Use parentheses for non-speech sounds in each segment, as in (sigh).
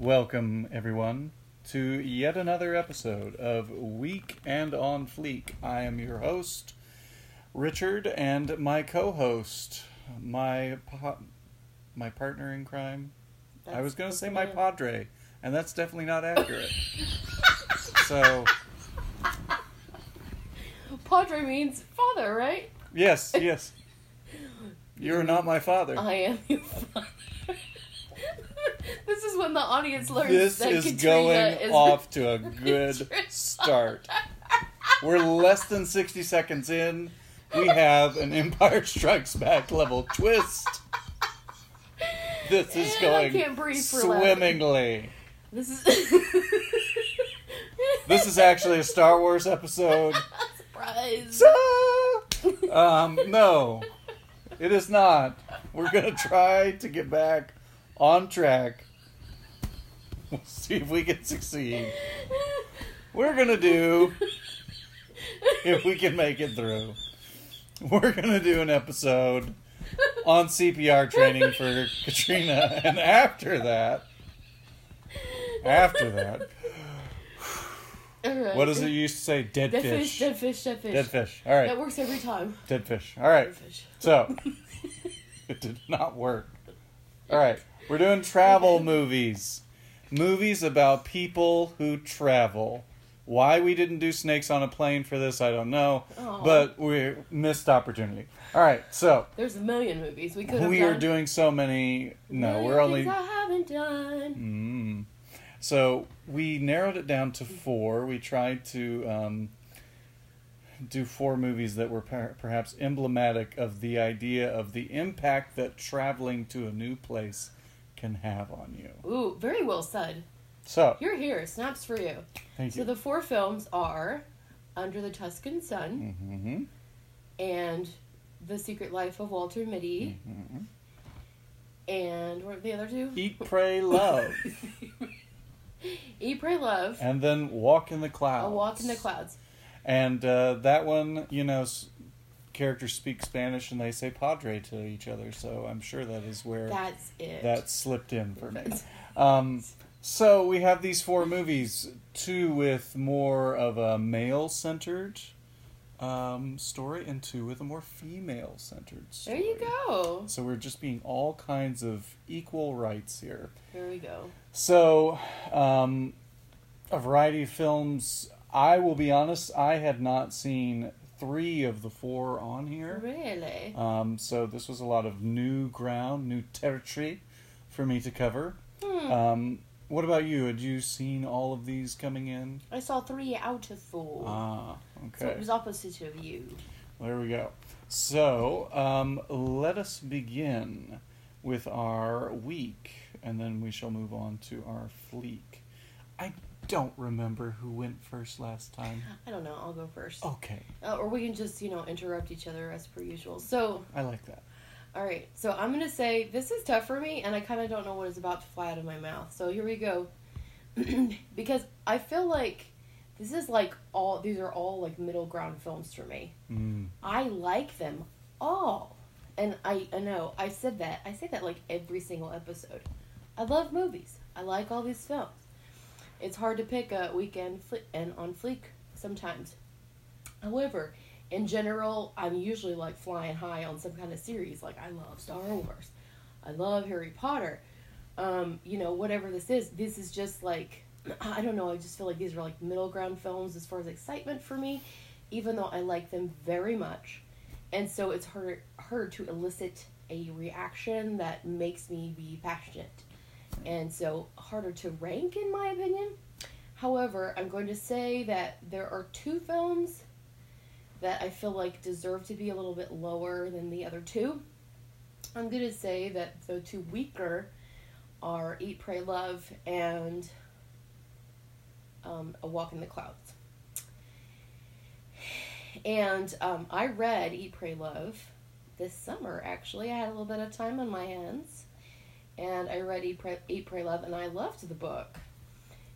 Welcome, everyone, to yet another episode of Weak and on Fleek. I am your host, Richard, and my co-host, my pa- my partner in crime. I was going to say my padre, and that's definitely not accurate. (laughs) so, Padre means father, right? yes, (laughs) yes, you're not my father. I am your father. This is when the audience learns This that is Katrina going is off to a (laughs) good start. We're less than 60 seconds in. We have an Empire Strikes Back level twist. This is And I going can't breathe swimmingly. This is (laughs) This is actually a Star Wars episode. (laughs) surprise. So, um, no, it is not. We're gonna try to get back on track. (laughs) We'll see if we can succeed. We're gonna do if we can make it through. We're gonna do an episode on CPR training for Katrina, and after that, after that, Alright. what does it used to say? Dead, Dead fish. fish, dead fish, dead fish. Dead fish. All right. That works every time. Dead fish. All right. Dead fish. So, (laughs) it did not work. All right. We're doing travel movies. Movies about people who travel. Why we didn't do Snakes on a Plane for this, I don't know. Aw. But we missed opportunity. All right. So, There's a million movies we could we done. are doing so many. No, we're only. I haven't done. Mm. So we narrowed it down to four. We tried to um, do four movies that were per- perhaps emblematic of the idea of the impact that traveling to a new place can have on you. Ooh, very well said. So, You're here. Snaps for you. thank So you. So the four films are Under the Tuscan Sun hmm and The Secret Life of Walter Mitty hmm and what are the other two? Eat, pray, love, (laughs) Eat, Pray, Love. and then walk in the clouds. A Walk in the Clouds. And uh, that one, you know, characters speak Spanish and they say "padre" to each other. So I'm sure that is where That's it. that slipped in for me. Um, so we have these four movies, two with more of a male-centered um, story, and two with a more female-centered There you go. So we're just being all kinds of equal rights here. There we go. So, um, a variety of films. I will be honest, I had not seen three of the four on here. Really? Um, so this was a lot of new ground, new territory for me to cover. Hmm. Um, what about you? Had you seen all of these coming in? I saw three out of four. Ah, okay. So it was opposite of you. There we go. So, um, let us begin with our weak, and then we shall move on to our fleek. I don't remember who went first last time. I don't know. I'll go first. Okay, Uh, or we can just, you know, interrupt each other as per usual. So, I like that. all right. So I'm going to say this is tough for me, and I kind of don't know what is about to fly out of my mouth. So here we go. (clears throat) because I feel like this is like all, these are all like middle ground films for me. Mm. I like them all. And I, I know, I said that. I say that like every single episode. I love movies. I like all these films. It's hard to pick a weekend and on fleek sometimes. However, in general, I'm usually like flying high on some kind of series. Like I love Star Wars. I love Harry Potter. Um, you know, whatever this is, this is just like (clears throat) I don't know, I just feel like these are like middle ground films as far as excitement for me, even though I like them very much. And so it's hard hard to elicit a reaction that makes me be passionate. And so harder to rank in my opinion. However, I'm going to say that there are two films that I feel like deserve to be a little bit lower than the other two. I'm going to say that the two weaker are Eat, Pray, Love and um, A Walk in the Clouds. And um, I read Eat, Pray, Love this summer, actually. I had a little bit of time on my hands. And I read Eat, Pray, Love, and I loved the book.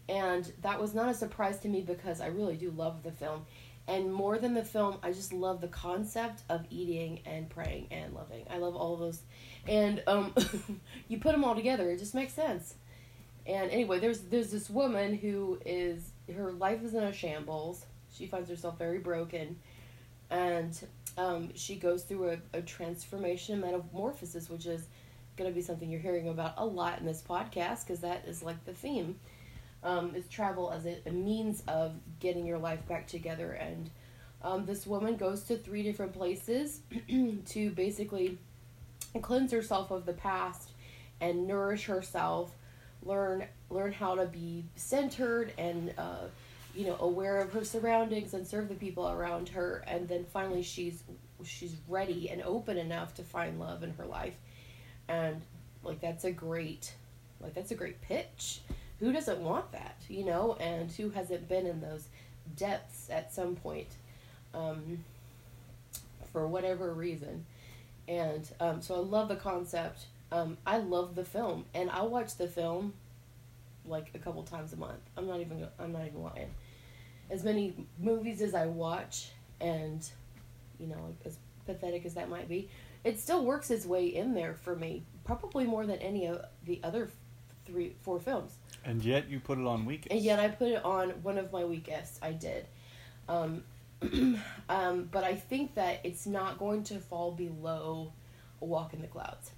And that was not a surprise to me because I really do love the film. And more than the film, I just love the concept of eating and praying and loving. I love all of those. And um, (laughs) you put them all together, it just makes sense. And anyway, there's there's this woman who is her life is in a shambles. She finds herself very broken, and um, she goes through a, a transformation metamorphosis, which is going to be something you're hearing about a lot in this podcast because that is like the theme. Um, is travel as a, a means of getting your life back together and um, this woman goes to three different places (clears throat) to basically cleanse herself of the past and nourish herself learn learn how to be centered and uh, you know aware of her surroundings and serve the people around her and then finally she's she's ready and open enough to find love in her life and like that's a great like that's a great pitch. Who doesn't want that you know? And who hasn't been in those depths at some point um, for whatever reason. And um, so i love the concept. Um, i love the film. And i watch the film like a couple times a month. I'm not even i'm not even lying. As many movies as i watch and you know as pathetic as that might be it still works its way in there for me probably more than any of the other three four films And yet you put it on weekends. and yet I put it on one of my weakest. I did. Um, (clears throat) um, but I think that it's not going to fall below A Walk in the Clouds.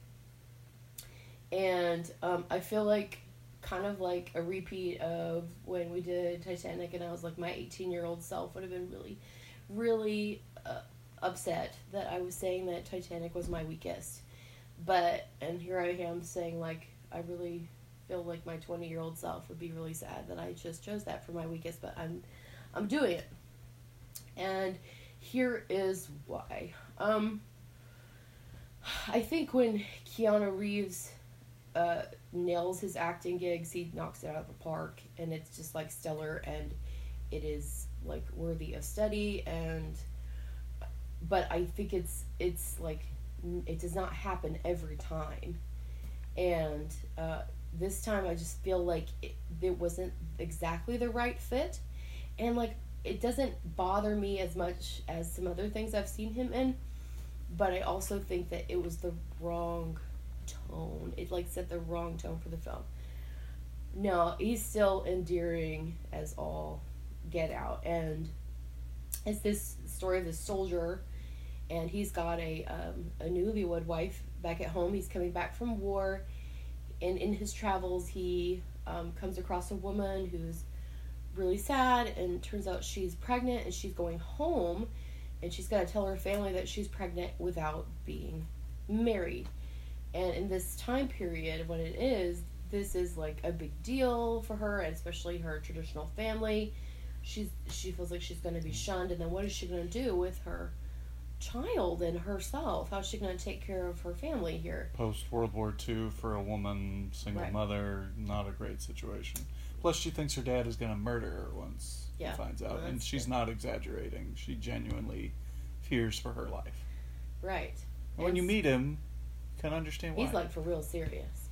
And um, I feel like kind of like a repeat of when we did Titanic, and I was like, my 18 year old self would have been really, really uh, upset that I was saying that Titanic was my weakest. But, and here I am saying, like, I really feel like my 20 year old self would be really sad that I just chose that for my weakest, but I'm I'm doing it. And here is why. Um I think when Keanu Reeves uh, nails his acting gigs, he knocks it out of the park, and it's just like stellar, and it is like worthy of study. And but I think it's it's like it does not happen every time, and uh, this time I just feel like it, it wasn't exactly the right fit, and like it doesn't bother me as much as some other things I've seen him in, but I also think that it was the wrong tone. It like set the wrong tone for the film. No, he's still endearing as all get out, and it's this story of this soldier, and he's got a um, a newlywed wife back at home. He's coming back from war and in his travels he um, comes across a woman who's really sad and turns out she's pregnant and she's going home and she's got to tell her family that she's pregnant without being married and in this time period when it is this is like a big deal for her and especially her traditional family she's she feels like she's going to be shunned and then what is she going to do with her child and herself how's she going to take care of her family here Post World War II for a woman, single Right. mother, not a great situation. Plus, she thinks her dad is going to murder her once Yeah, he finds out, well, and she's good. not exaggerating. She genuinely fears for her life. right When you meet him, you can understand why. He's like for real serious.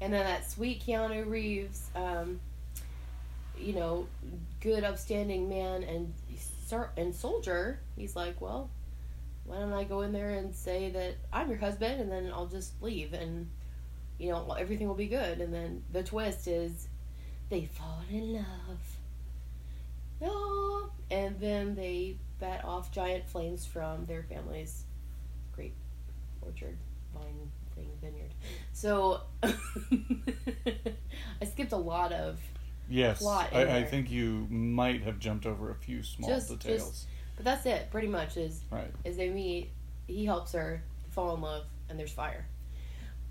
And then that sweet Keanu Reeves, um, you know, good upstanding man and ser- and soldier. He's like, well, why don't I go in there and say that I'm your husband, and then I'll just leave, and you know everything will be good. And then the twist is they fall in love. Oh, and then they bat off giant flames from their family's grape orchard vine thing vineyard. So (laughs) I skipped a lot of yes, plot in I, I think you might have jumped over a few small Just- details. just- but that's it pretty much is right. is they meet he helps her fall in love and there's fire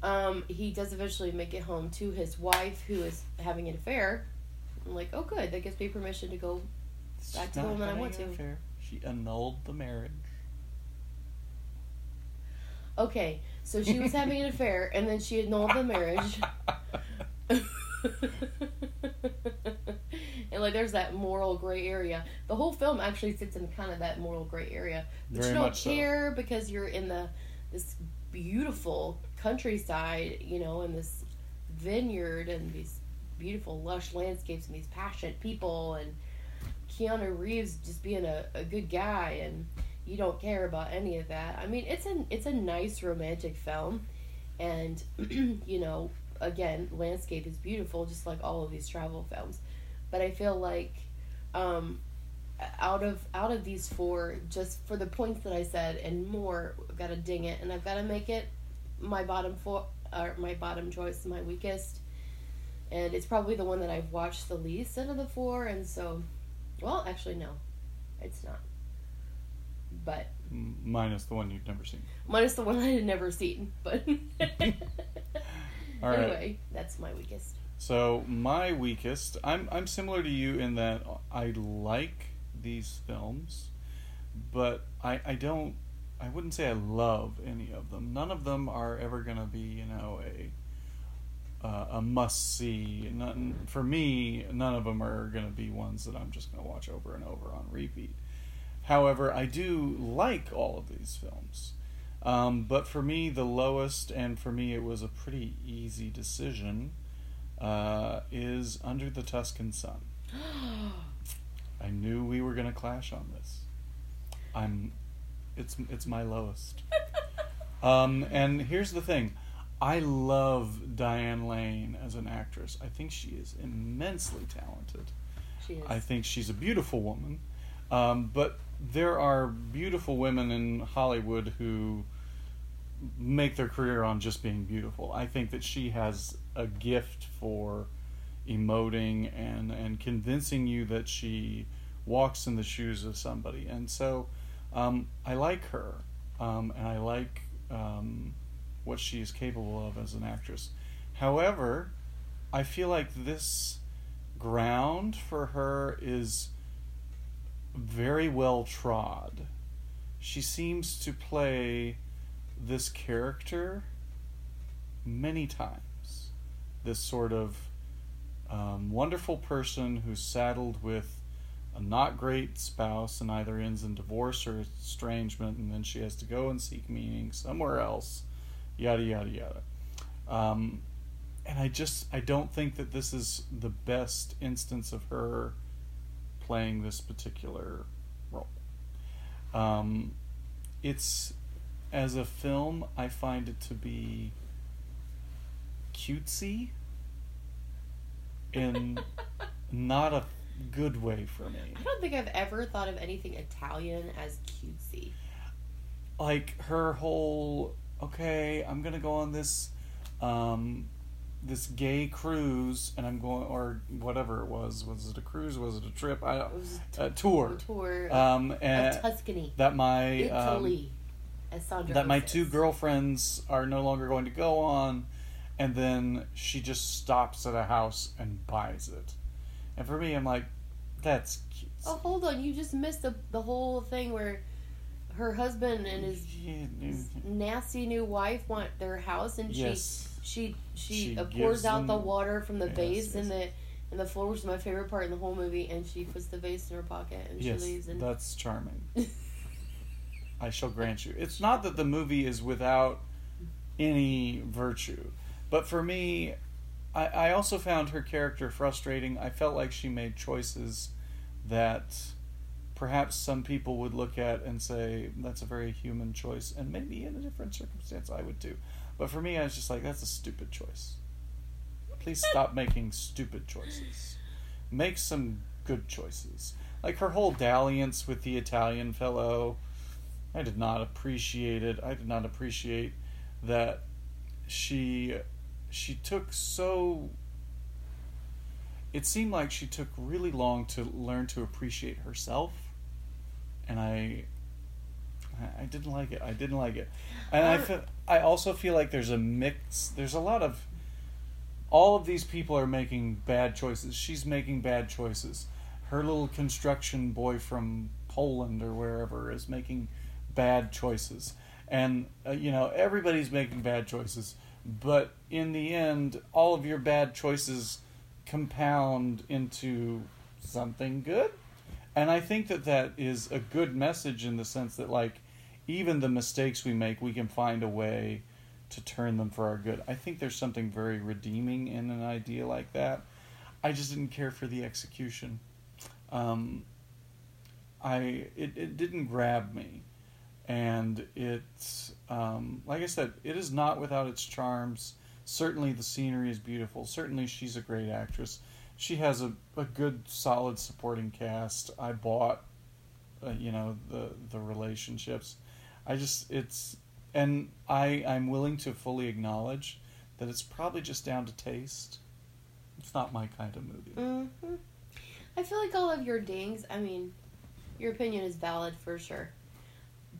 um, he does eventually make it home to his wife who is having an affair i'm like oh good that gives me permission to go Back She's to the one that I want to. affair. She annulled the marriage. okay so she was having an affair and then she annulled the marriage (laughs) (laughs) and like there's that moral gray area. The whole film actually sits in kind of that moral gray area, but Very you don't much so. care because you're in the this beautiful countryside, you know, and this vineyard and these beautiful lush landscapes and these passionate people and Keanu Reeves just being a, a good guy and you don't care about any of that. I mean, it's a it's a nice romantic film, and (clears throat) you know, again, landscape is beautiful, just like all of these travel films. But I feel like, um, out of out of these four, just for the points that I said and more, I've got to ding it, and I've got to make it my bottom four or my bottom choice, my weakest. And it's probably the one that I've watched the least out of the four, and so, well, actually, no, it's not. But minus the one you've never seen. minus the one (laughs) I had never seen. But (laughs) (laughs) All right. anyway, that's my weakest. So my weakest, I'm I'm similar to you in that I like these films, but I I don't I wouldn't say I love any of them. None of them are ever gonna be you know a uh, a must see. None for me. None of them are gonna be ones that I'm just gonna watch over and over on repeat. However, I do like all of these films. Um, but for me, the lowest, and for me, it was a pretty easy decision, uh, is Under the Tuscan Sun. (gasps) I knew we were going to clash on this. I'm, it's it's my lowest. (laughs) Um, and here's the thing, I love Diane Lane as an actress. I think she is immensely talented. she is. I think she's a beautiful woman. Um, but there are beautiful women in Hollywood who make their career on just being beautiful. I think that she has a gift for emoting and, and convincing you that she walks in the shoes of somebody. And so um, I like her, um, and I like um, what she is capable of as an actress. However, I feel like this ground for her is very well trod. She seems to play this character many times. This sort of um, wonderful person who's saddled with a not great spouse and either ends in divorce or estrangement, and then she has to go and seek meaning somewhere else, yada, yada, yada. Um, and I just I don't think that this is the best instance of her playing this particular role. Um, it's as a film, I find it to be cutesy in not a good way for me. I don't think I've ever thought of anything Italian as cutesy. like her whole okay i'm gonna go on this um this gay cruise and i'm going or whatever it was was it a cruise was it a trip i It was a tour a tour um of and Tuscany, that my um, Italy, as Sandra that my says. two girlfriends are no longer going to go on and then she just stops at a house and buys it and for me i'm like that's cute Oh, hold on! You just missed the the whole thing where her husband and his, his nasty new wife want their house, and yes she she She she uh, pours out the water from the Yes, vase in yes. the in the floor, which is my favorite part in the whole movie. And she puts the vase in her pocket and she leaves. And that's charming (laughs) I shall grant you. It's not that the movie is without any virtue, but for me, I, I also found her character frustrating. I felt like she made choices that perhaps some people would look at and say that's a very human choice, and maybe in a different circumstance I would too. But for me, I was just like, that's a stupid choice. Please (laughs) stop making stupid choices. Make some good choices. Like her whole dalliance with the Italian fellow, I did not appreciate it. I did not appreciate that she she took so it seemed like she took really long to learn to appreciate herself and I I- didn't like it. I didn't like it. And I feel, I also feel like there's a mix there's a lot of all of these people are making bad choices. She's making bad choices. Her little construction boy from Poland or wherever is making bad choices. And, uh, you know, everybody's making bad choices. But in the end, all of your bad choices compound into something good. And I think that that is a good message in the sense that, like, even the mistakes we make, we can find a way to turn them for our good. I think there's something very redeeming in an idea like that. I just didn't care for the execution. Um, I it, it didn't grab me, and it's um, like I said, it is not without its charms. certainly the scenery is beautiful. Certainly she's a great actress. She has a, a good, solid supporting cast. I bought, uh, you know, the the relationships. I just it's and I I'm willing to fully acknowledge that it's probably just down to taste. It's not my kind of movie. hmm I feel like all of your dings. I mean, your opinion is valid for sure,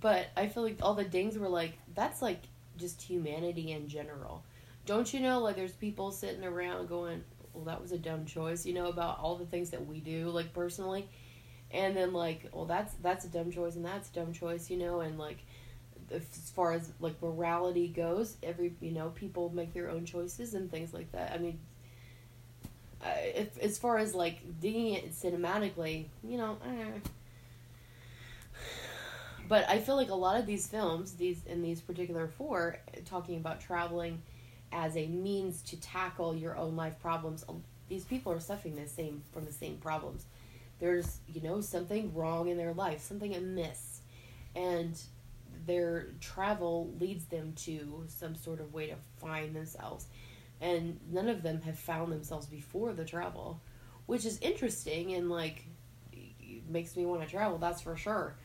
but I feel like all the dings were like that's like just humanity in general. Don't you know? Like, there's people sitting around going, "Well, that was a dumb choice," you know, about all the things that we do, like personally, and then like, "Well, that's that's a dumb choice, and that's a dumb choice," you know, and like. As far as like morality goes, every you know people make their own choices and things like that. I mean, if as far as like digging it cinematically, you know. Eh. But I feel like a lot of these films, these in these particular four, talking about traveling as a means to tackle your own life problems. um, These people are suffering the same from the same problems. There's you know something wrong in their life, something amiss, and their travel leads them to some sort of way to find themselves and none of them have found themselves before the travel, which is interesting and like makes me want to travel. That's for sure.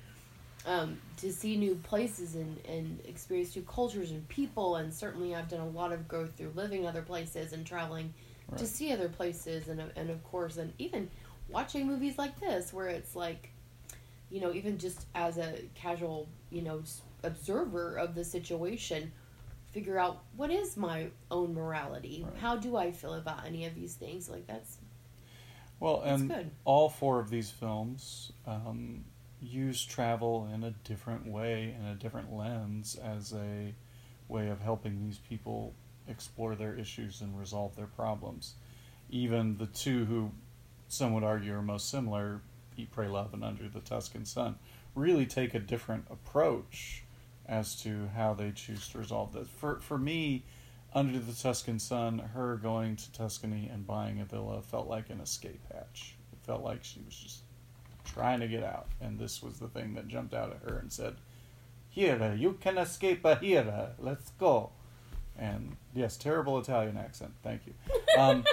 Um, to see new places and, and experience new cultures and people, and certainly I've done a lot of growth through living other places and traveling to see other places, and and of course, and even watching movies like this where it's like, you know, even just as a casual, you know, observer of the situation, figure out what is my own morality. Right. How do I feel about any of these things? Like that's Well, That's and good. all four of these films um, use travel in a different way and a different lens as a way of helping these people explore their issues and resolve their problems. Even the two who some would argue are most similar, Eat, Pray, Love, and Under the Tuscan Sun, really take a different approach as to how they choose to resolve this. For for me, under the Tuscan sun, her going to Tuscany and buying a villa felt like an escape hatch. It felt like she was just trying to get out, and this was the thing that jumped out at her and said, "Here, you can escape a here. Let's go." And yes, terrible Italian accent. Thank you. Um,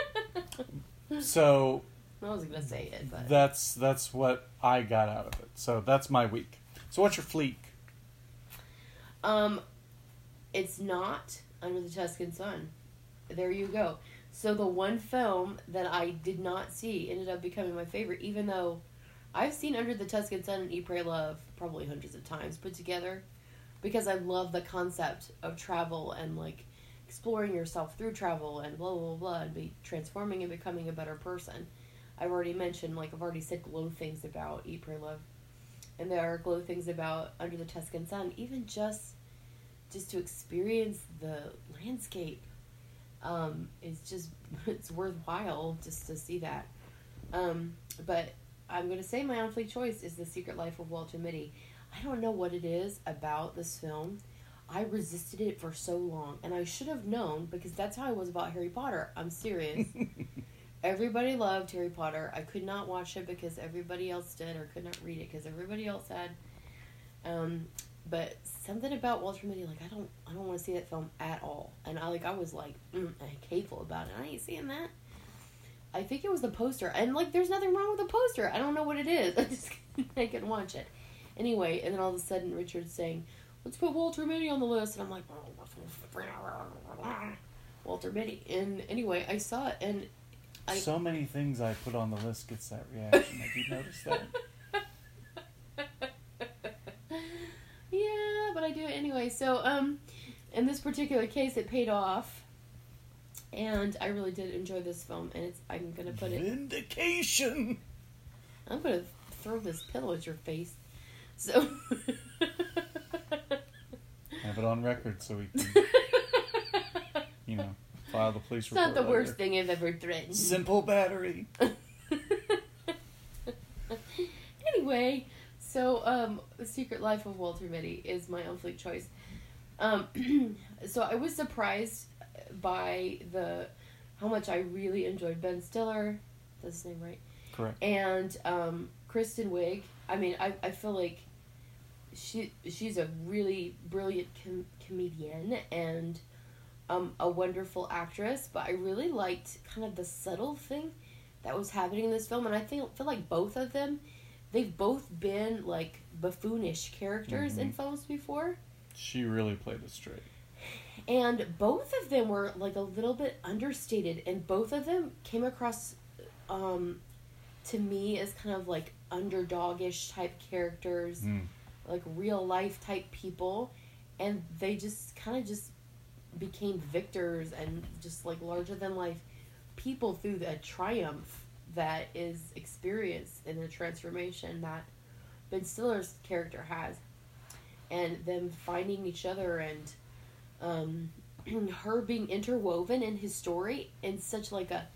(laughs) so I wasn't gonna say it, but that's that's what I got out of it. So that's my weak. So what's your fleek? um, it's not Under the Tuscan Sun. There you go. So the one film that I did not see ended up becoming my favorite, even though I've seen Under the Tuscan Sun and Eat, Pray, Love probably hundreds of times put together, because I love the concept of travel and like exploring yourself through travel and blah blah blah, and be transforming and becoming a better person. I've already mentioned, like I've already said, glow things about Eat, Pray, Love, and there are glow things about Under the Tuscan Sun. Even just, just to experience the landscape, um, it's just (laughs) it's worthwhile just to see that. Um, but I'm gonna say my on fleek choice is The Secret Life of Walter Mitty. I don't know what it is about this film. I resisted it for so long, and I should have known because that's how I was about Harry Potter. I'm serious. (laughs) Everybody loved Harry Potter. I could not watch it because everybody else did, or could not read it because everybody else had. Um, but something about Walter Mitty, like I don't, I don't want to see that film at all. And I like, I was like, mm, hateful about it. I ain't seeing that. I think it was the poster, and like, there's nothing wrong with the poster. I don't know what it is. (laughs) I just I couldn't watch it. Anyway, and then all of a sudden, Richard's saying, "Let's put Walter Mitty on the list," and I'm like, (laughs) Walter Mitty. And anyway, I saw it, and I- so many things I put on the list gets that reaction. Have you noticed that? (laughs) yeah, but I do it anyway. So, um, in this particular case, it paid off, and I really did enjoy this film. And it's I'm gonna put it. Vindication. I'm gonna throw this pillow at your face. So. (laughs) Have it on record so we can, (laughs) you know, file the police It's report. not the worst thing I've ever threatened. Simple battery. (laughs) anyway, so um, The Secret Life of Walter Mitty is my own fleek choice. Um, (clears throat) so I was surprised by the how much I really enjoyed Ben Stiller. That's his name, right? Correct. And um, Kristen Wiig. I mean, I, I feel like she she's a really brilliant com- comedian, and um, a wonderful actress, but I really liked kind of the subtle thing that was happening in this film, and I think feel like both of them, they've both been like buffoonish characters in Mhm. films before, She really played it straight. And both of them were like a little bit understated, and both of them came across, um, to me as kind of like underdogish type characters Mm. like real life type people and they just kind of just became victors and just like larger than life people through the triumph that is experienced in the transformation that Ben Stiller's character has and them finding each other and um, (clears throat) her being interwoven in his story in such like a,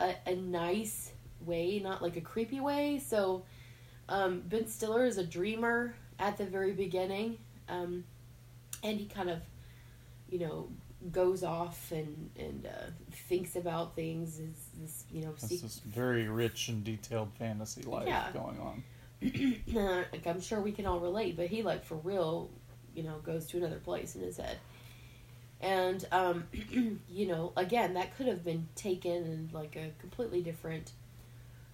a a nice way not like a creepy way so um, Ben Stiller is a dreamer at the very beginning, um, and he kind of, you know, goes off and and uh, thinks about things. Is this you know? Seek- this very rich and detailed fantasy life Yeah. going on. (clears throat) like I'm sure we can all relate, but he like for real, you know, goes to another place in his head. And um, (clears throat) you know, again, that could have been taken in like a completely different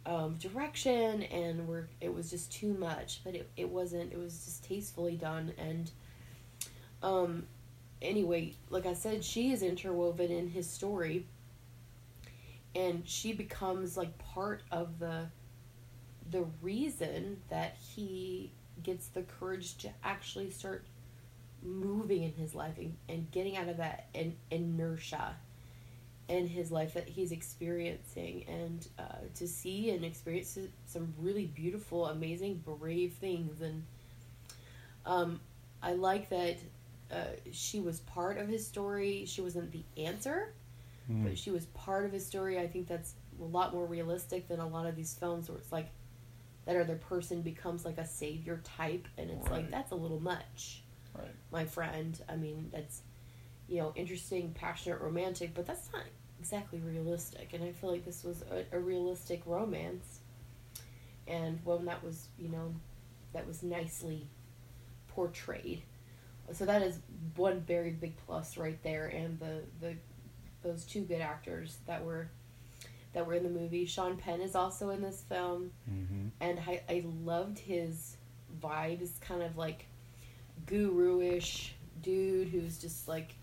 um, direction, and we're it was just too much. But it it wasn't. It was just tastefully done, and um, anyway, like I said, she is interwoven in his story, and she becomes like part of the the reason that he gets the courage to actually start moving in his life and, and getting out of that in, inertia in his life that he's experiencing and uh, to see and experience some really beautiful amazing brave things and um, i like that uh, she was part of his story she wasn't the answer Mm. but she was part of his story. I think that's a lot more realistic than a lot of these films where it's like that other person becomes like a savior type, and it's like that's a little much, Right. my friend. I mean, that's you know interesting, passionate, romantic, but that's not exactly realistic. And I feel like this was a, a realistic romance, and one that was you know that was nicely portrayed. So that is one very big plus right there, and the the those two good actors that were that were in the movie. Sean Penn is also in this film, Mm-hmm. and I, I loved his vibes, kind of like guru-ish dude who's just like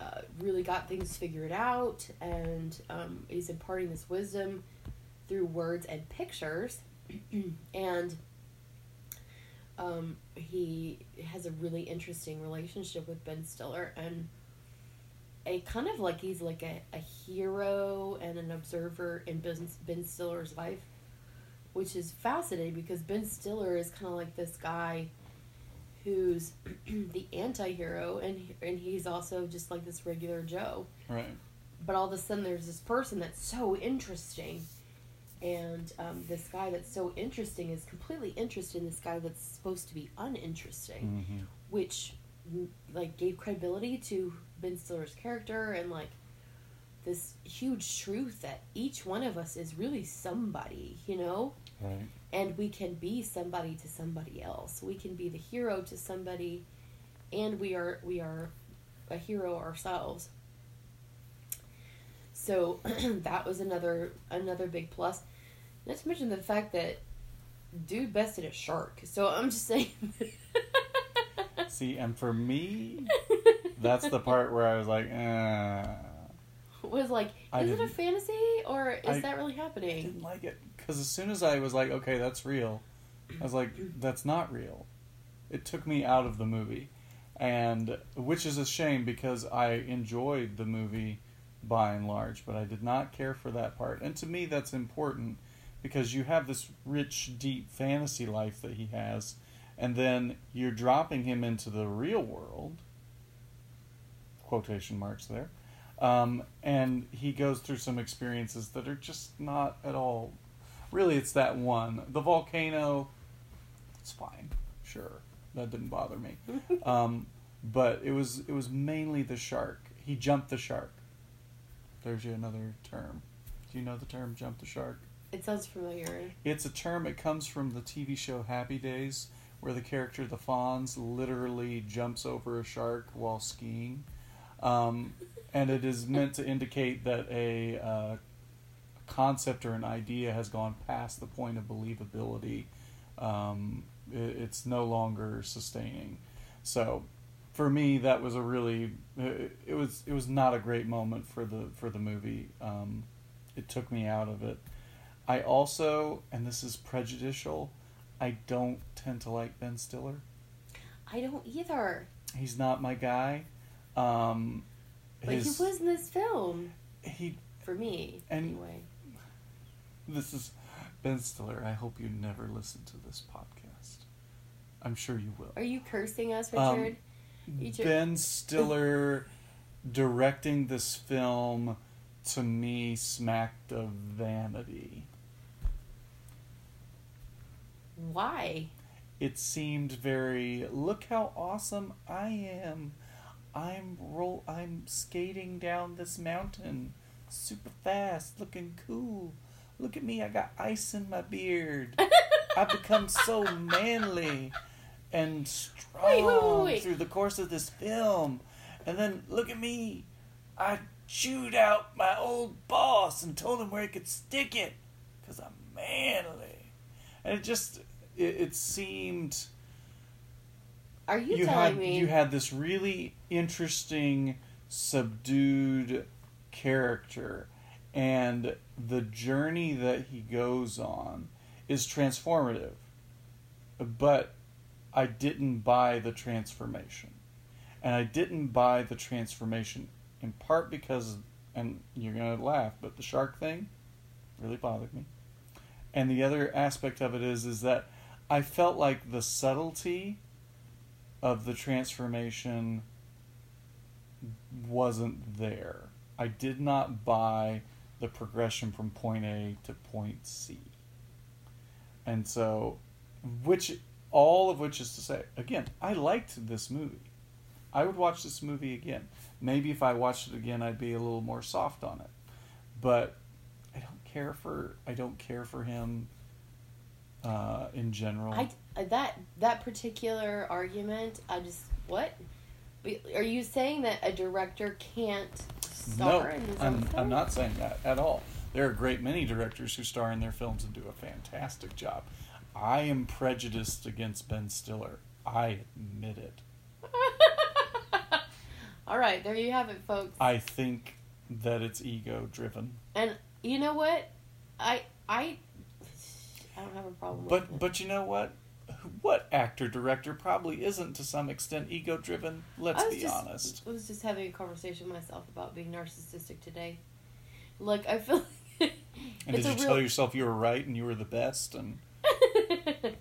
uh, really got things figured out, and um, he's imparting this wisdom through words and pictures, (clears throat) and um, he has a really interesting relationship with Ben Stiller and a kind of like he's like a, a hero and an observer in ben Stiller's life, which is fascinating because Ben Stiller is kind of like this guy who's (clears throat) the anti-hero and and he's also just like this regular Joe. Right. But all of a sudden there's this person that's so interesting and um, this guy that's so interesting is completely interested in this guy that's supposed to be uninteresting Mm-hmm. which mm, like gave credibility to Ben Stiller's character and like this huge truth that each one of us is really somebody, you know? Right. And we can be somebody to somebody else. We can be the hero to somebody and we are we are a hero ourselves. So (clears throat) that was another another big plus. Not to mention the fact that dude bested a shark. So I'm just saying (laughs) See, and for me, that's the part where I was like, uh, was like, is it a fantasy or is I- that really I happening? didn't like it because as soon as I was like, okay, that's real, I was like, that's not real. It took me out of the movie, and which is a shame because I enjoyed the movie by and large, but I did not care for that part. And to me, that's important because you have this rich, deep fantasy life that he has, and then you're dropping him into the real world. Quotation marks there. Um, and he goes through some experiences that are just not at all. Really, it's that one. The volcano, it's fine. Sure. That didn't bother me. (laughs) Um, but it was it was mainly the shark. He jumped the shark. There's you another term. Do you know the term jump the shark? It sounds familiar. It's a term. It comes from the TV show Happy Days, where the character the Fonz literally jumps over a shark while skiing. Um, and it is meant to indicate that a uh, concept or an idea has gone past the point of believability. Um, it, it's no longer sustaining. So, for me, that was a really it, it was it was not a great moment for the for the movie. Um, it took me out of it. I also, and this is prejudicial, I don't tend to like Ben Stiller. I don't either. He's not my guy. Um, But his- he was in this film he for me And- anyway. This is Ben Stiller. I hope you never listen to this podcast. I'm sure you will. Are you cursing us, Um, Richard? Ju- Ben Stiller directing this film to me smacked of vanity. Why? It seemed very look how awesome I am. I'm roll I'm skating down this mountain super fast, looking cool. Look at me, I got ice in my beard. (laughs) I've become so manly and strong Wait, wait, wait, through the course of this film. And then look at me. I chewed out my old boss and told him where he could stick it because I'm manly. And it just, it, it seemed Are you, you telling had me? you had this really interesting, subdued character, and the journey that he goes on is transformative. But I didn't buy the transformation, and I didn't buy the transformation in part because, and you're gonna laugh, but the shark thing really bothered me. And the other aspect of it is is that I felt like the subtlety of the transformation wasn't there. I did not buy the progression from point A to point C. And so, which, all of which is to say, again, I liked this movie. I would watch this movie again. Maybe if I watched it again, I'd be a little more soft on it. But I don't care for I don't care for him uh, in general. I that that particular argument. I just what? Are you saying that a director can't star his I'm. I'm not saying that at all. There are a great many directors who star in their films and do a fantastic job. I am prejudiced against Ben Stiller. I admit it. (laughs) All right, there you have it, folks. I think that it's ego driven. and you know what? I I I don't have a problem with But but you know what? What actor director probably isn't to some extent ego driven? Let's be just, honest. I was just having a conversation with myself about being narcissistic today. Like I feel like And did you real- tell yourself you were right and you were the best and (laughs)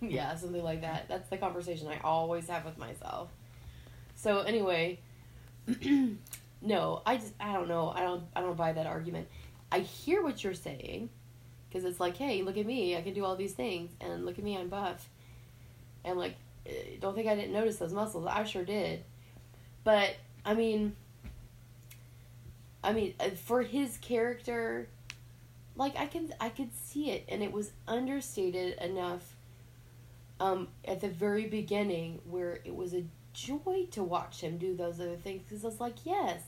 yeah, something like that. That's the conversation I always have with myself. So anyway, (clears throat) no, I just I don't know. I don't I don't buy that argument. I hear what you're saying because it's like, hey, look at me, I can do all these things, and look at me, I'm buff, and like, eh, don't think I didn't notice those muscles. I sure did, but I mean, I mean, uh, for his character, like I can I could see it, and it was understated enough. Um, at the very beginning, where it was a joy to watch him do those other things, because I was like, yes,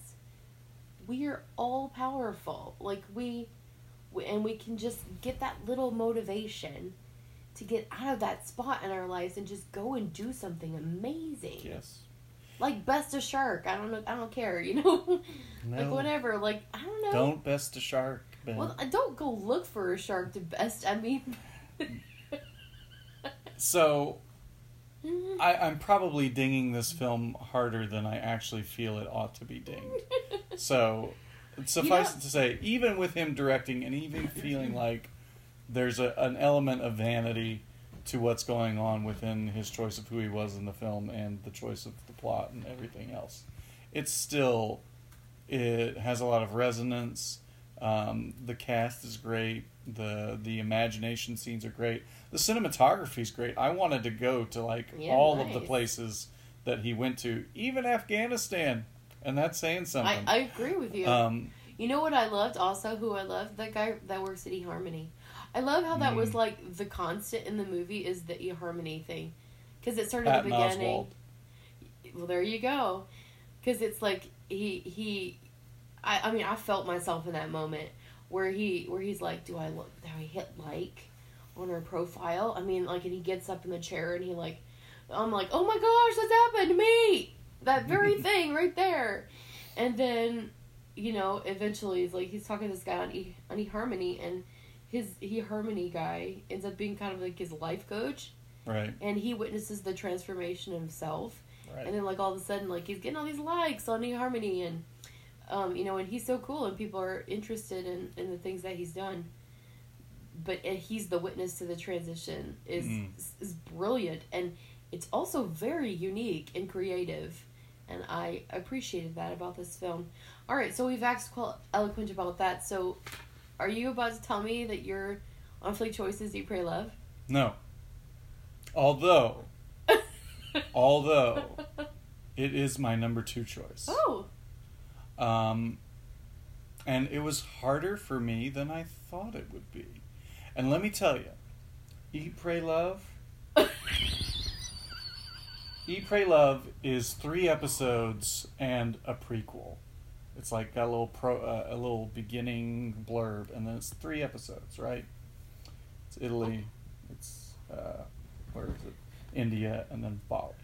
we are all powerful. Like we, and we can just get that little motivation to get out of that spot in our lives and just go and do something amazing. yes. Like best a shark. I don't know. I don't care. (laughs) You know, no. like whatever. Like I don't know. Don't best a shark, Ben. Well, I don't go look for a shark to best. I mean, So (laughs) I, I'm probably dinging this film harder than I actually feel it ought to be dinged. So suffice know- it to say, even with him directing and even feeling like there's a, an element of vanity to what's going on within his choice of who he was in the film and the choice of the plot and everything else, it's still it has a lot of resonance. Um, the cast is great. the The imagination scenes are great. The cinematography is great. I wanted to go to like Yeah, all of the places that he went to, even Afghanistan, and that's saying something. I agree with you. um, you know what I loved also? Who I loved? That guy that works at eHarmony. I love how that was Mm. like the constant in the movie is the eHarmony thing, because it started at the beginning. Oswalt. Well, there you go. because it's like he he, I I mean I felt myself in that moment where he where he's like, do I look? Do I hit like on her profile? I mean, like, and he gets up in the chair and he like, I'm like, oh my gosh, that's happened to me. That (laughs) very thing right there, and then you know, eventually, he's like he's talking to this guy on e on eHarmony, and his eHarmony guy ends up being kind of like his life coach, Right. and he witnesses the transformation himself, Right. and then like all of a sudden, like he's getting all these likes on eHarmony, and um, you know, and he's so cool, and people are interested in in the things that he's done. But and he's the witness to the transition is Mm. is brilliant, and it's also very unique and creative, and I appreciated that about this film. All right, so we've waxed quite eloquent about that. So, are you about to tell me that your on fleek choices you pray love? No. Although, (laughs) although it is my number two choice. oh, Um, and it was harder for me than I thought it would be. And let me tell you, Eat, Pray, Love. (laughs) Eat, Pray, Love is three episodes and a prequel. It's like got a little pro, uh, a little beginning blurb, and then it's three episodes, right? It's Italy, it's uh, where is it? India, and then Bali.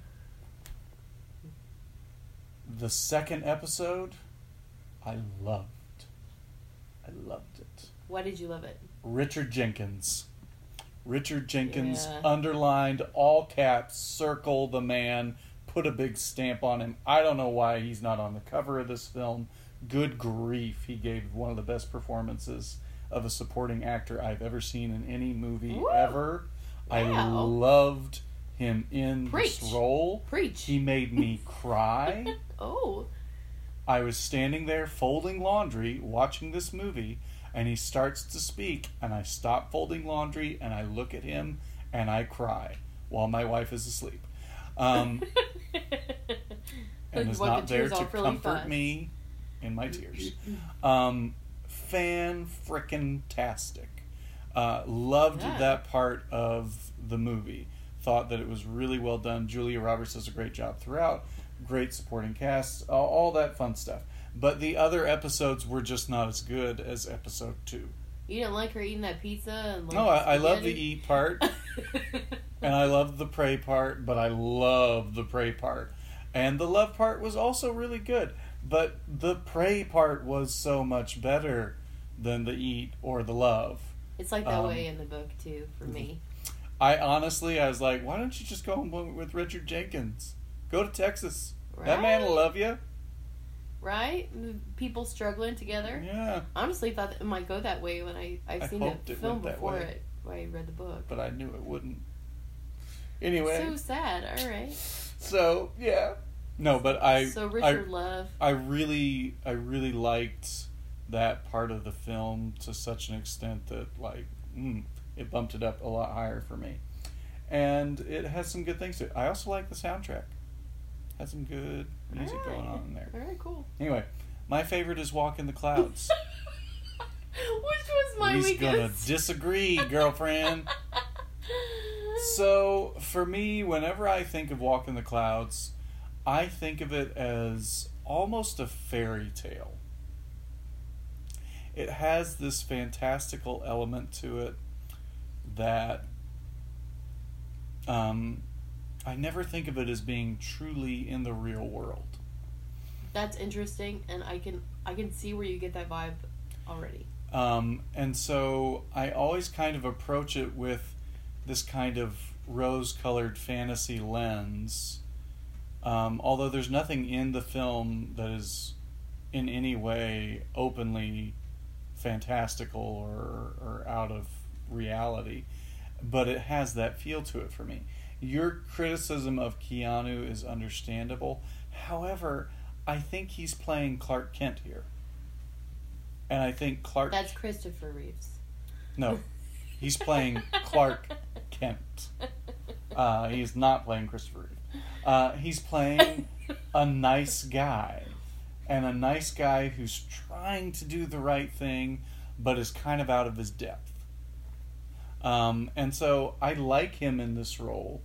The second episode, I loved. I loved it. why did you love it? Richard Jenkins. Richard Jenkins Yeah. underlined all caps, circle the man, put a big stamp on him. I don't know why he's not on the cover of this film. Good grief, he gave one of the best performances of a supporting actor I've ever seen in any movie Woo. ever. I loved him in Preach. this role. Preach. He made me (laughs) cry. oh, I was standing there folding laundry, watching this movie, and he starts to speak, and I stop folding laundry, and I look at him, and I cry while my wife is asleep, um, (laughs) and is wipe the not there to really comfort me in my tears. (laughs) Um, fan frickin' tastic. Uh, loved Yeah. that part of the movie. Thought that it was really well done. Julia Roberts does a great job throughout. Great supporting cast, all, all that fun stuff. But the other episodes were just not as good as episode two. You didn't like her eating that pizza and like No, I, I love the eat part, (laughs) and I love the pray part, but I love the pray part. And the love part was also really good, but the pray part was so much better than the eat or the love. It's like that Um, way in the book too for me. I honestly, I was like, why don't you just go home with Richard Jenkins? Go to Texas. That man will love you. Right? People struggling together. Yeah, Honestly, thought it might go that way when I I've seen hoped it it film went before it. When I read the book. but I knew it wouldn't. Anyway, So sad. All right. so yeah, no, but I, so I, Richard Love. I really, I really liked that part of the film to such an extent that like, mm, it bumped it up a lot higher for me, and it has some good things to it. I also like the soundtrack. Has some good music right. going on in there. Very Cool. Anyway, my favorite is Walk in the Clouds. (laughs) Which was my favorite? He's gonna disagree, girlfriend. (laughs) So, for me, whenever I think of Walk in the Clouds, I think of it as almost a fairy tale. It has this fantastical element to it that um, I never think of it as being truly in the real world. That's interesting, and I can I can see where you get that vibe already. Um, and so I always kind of approach it with this kind of rose colored fantasy lens. Um, although there's nothing in the film that is in any way openly fantastical or, or out of reality, but it has that feel to it for me. Your criticism of Keanu is understandable. However, I think he's playing Clark Kent here. And I think Clark That's Christopher Reeves. no, he's playing Clark Kent. (laughs) Uh, he's not playing Christopher Reeve. Uh, he's playing a nice guy, and a nice guy who's trying to do the right thing, but is kind of out of his depth. Um, and so I like him in this role.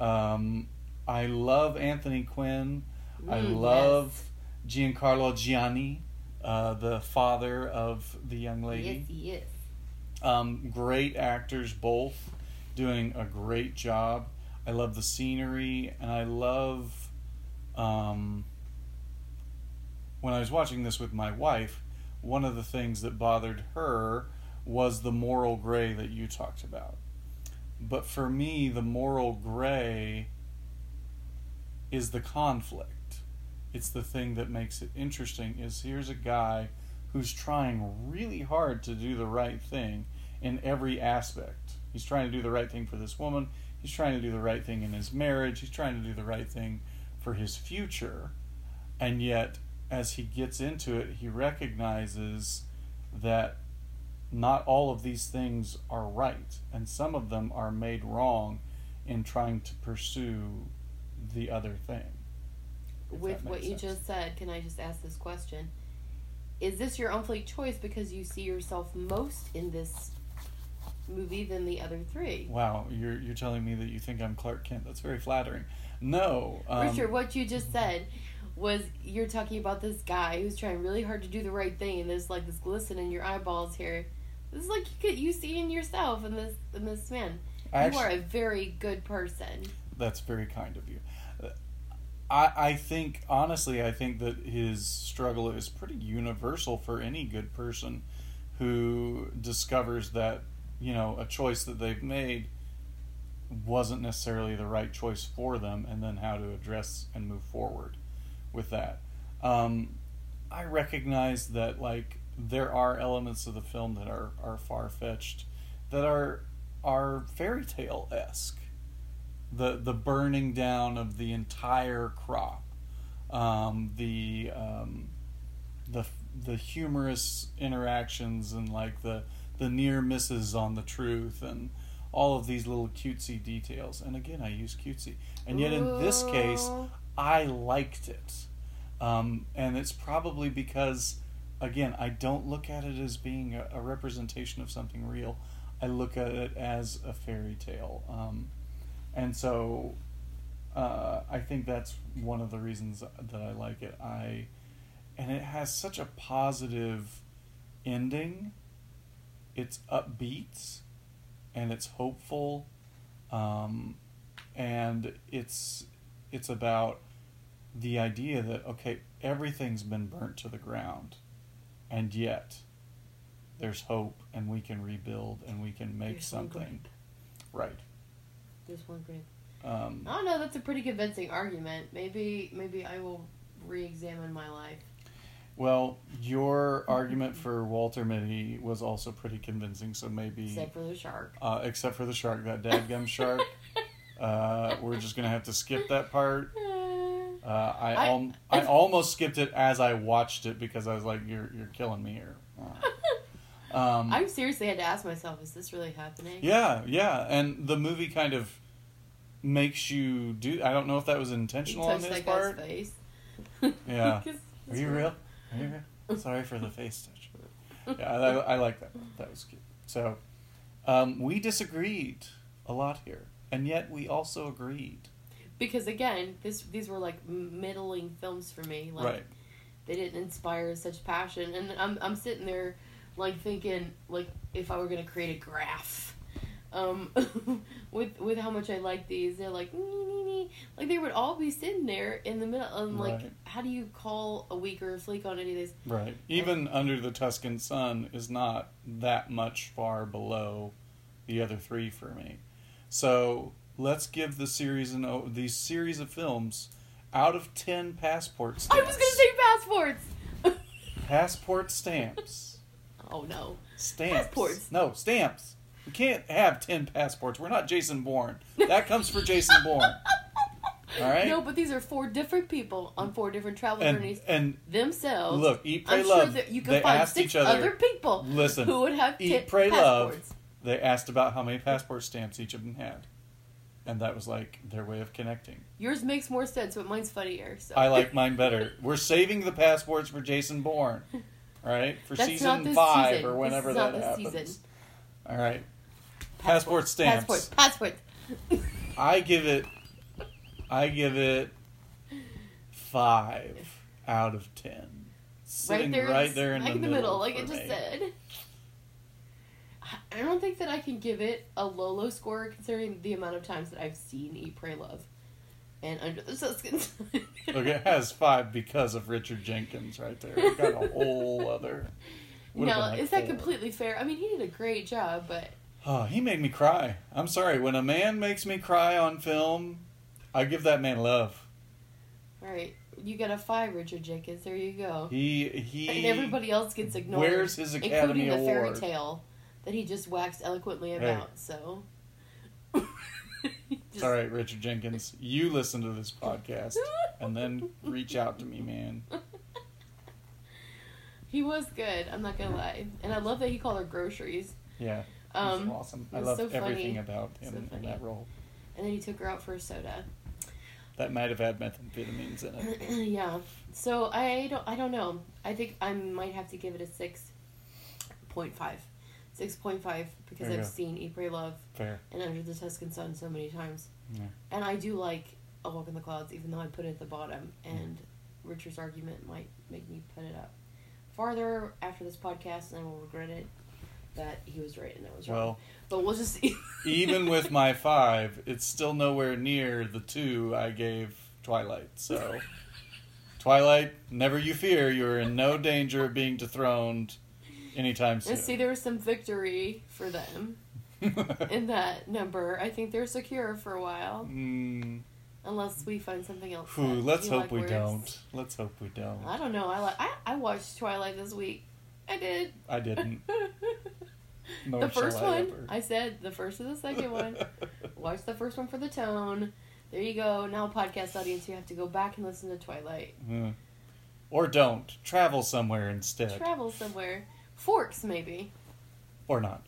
Um, I love Anthony Quinn. I Mm, love Giancarlo Giannini, uh, the father of the young lady. Yes, he is. Um, great actors, both doing a great job. I love the scenery, and I love. Um, when I was watching this with my wife, one of the things that bothered her was the moral gray that you talked about. But for me, the moral gray is the conflict. It's the thing that makes it interesting is here's a guy who's trying really hard to do the right thing in every aspect. He's trying to do the right thing for this woman. He's trying to do the right thing in his marriage. He's trying to do the right thing for his future. And yet, as he gets into it, he recognizes that not all of these things are right, and some of them are made wrong in trying to pursue the other thing. With what makes you just said, can I just ask this question? Is this your own choice because you see yourself most in this movie than the other three? Wow, you're you're telling me that you think I'm Clark Kent. That's very flattering. No, um, Richard, what you just said was you're talking about this guy who's trying really hard to do the right thing, and there's like this glisten in your eyeballs here. This is like you could you see in yourself in this in this man. You are a very good person. That's very kind of you. Uh, I I think honestly, I think that his struggle is pretty universal for any good person who discovers that you know a choice that they've made wasn't necessarily the right choice for them, and then how to address and move forward with that. Um, I recognize that like there are elements of the film that are are far fetched, that are are fairy tale esque the the burning down of the entire crop, um, the um, the the humorous interactions and like the the near misses on the truth and all of these little cutesy details. And again, I use cutesy, and yet in this case, I liked it, um, and it's probably because again I don't look at it as being a, a representation of something real. I look at it as a fairy tale. Um, and so uh, I think that's one of the reasons that I like it. I and it has such a positive ending. It's upbeat and it's hopeful, um, and it's it's about the idea that okay, everything's been burnt to the ground, and yet there's hope, and we can rebuild, and we can make There's something right. There's one grape. Um, I don't know. That's a pretty convincing argument. Maybe maybe I will re-examine my life. Well, your (laughs) argument for Walter Mitty was also pretty convincing, so maybe, Except for the shark. uh, except for the shark, that dadgum shark, (laughs) uh, we're just gonna have to skip that part. Uh, I, I- al- I almost skipped it as I watched it because I was like, "You're you're killing me here." Uh, (laughs) um, I seriously had to ask myself, is this really happening? yeah, yeah, and the movie kind of makes you do. I don't know if that was intentional on his part. face. (laughs) Yeah. (laughs) Are you real? Are you real? Sorry for the face touch. Yeah, I, I like that. That was cute. So, um, we disagreed a lot here, and yet we also agreed. Because again, this these were like middling films for me. Like right. they didn't inspire such passion, and I'm I'm sitting there like thinking like if I were gonna create a graph, um, (laughs) with with how much I like these, they're like nee, nee, nee. like they would all be sitting there in the middle. And like, Right. how do you call a week or a fleek on any of these? Right. Even under the Tuscan sun is not that much far below the other three for me. So let's give the series an o- these series of films out of ten passport stamps. I was gonna say passports. (laughs) passport stamps. oh no. Stamps. Passports. No, stamps. We can't have 10 passports. We're not Jason Bourne. That comes for Jason Bourne. (laughs) All right? No, but these are four different people on four different travel and, journeys and themselves. look, Eat, Pray, I'm Love. sure that you can they find asked six each other. other people Listen, who would have Eat, Pray, Love. They asked about how many passport stamps each of them had. And that was like their way of connecting. Yours makes more sense, but mine's funnier. So I like mine better. We're saving the passports for Jason Bourne. right? For That's season 5 season. or whenever this that this happens. Season. All right. Passport stamps. Passports. Passports. (laughs) I give it I give it 5. out of ten. right there, right there in like the, in the middle, like for I just me. said. I- don't think that I can give it a low, low score considering the amount of times that I've seen Eat, Pray, Love, and Under the Tuscan Sun. Look, (laughs) it has five because of Richard Jenkins right there. It got a whole other. no, like is that completely fair? I mean, he did a great job, but Oh, he made me cry. I'm sorry. When a man makes me cry on film, I give that man love. all right, you got a five, Richard Jenkins. There you go. He he. and everybody else gets ignored. Where's his Academy including the fairy tale that he just waxed eloquently Hey. about. So, (laughs) It's all right, Richard Jenkins. You listen to this podcast and then reach out to me, man. (laughs) He was good. I'm not gonna lie, and I love that he called her groceries. Yeah, Um, awesome. I love so funny. everything about him So in that role. and then he took her out for a soda. That might have had methamphetamines in it. (clears throat) yeah. So I don't. I don't know. I think I might have to give it a six point five. Six point five because I've go. seen Eat, Pray, Love Fair. and Under the Tuscan Sun so many times, Yeah. and I do like A Walk in the Clouds, even though I put it at the bottom. And Richard's argument might make me put it up farther after this podcast, and I will regret it that he was right and I was wrong. Well, But we'll just see. (laughs) even with my five, it's still nowhere near the two I gave Twilight. So, (laughs) Twilight, never you fear, you're in no danger of being dethroned anytime soon. And see, there was some victory for them (laughs) in that number. I think they're secure for a while, mm, unless we find something else. that let's hope like we worse. don't. Let's hope we don't. I don't know. I like. I, I watched Twilight this week. I did. I didn't. (laughs) The first I one. ever. I said the first and the second one. (laughs) Watch the first one for the tone. There you go. Now, podcast audience, you have to go back and listen to Twilight. Hmm. Or don't. Travel somewhere instead. Travel somewhere. Forks, maybe. or not.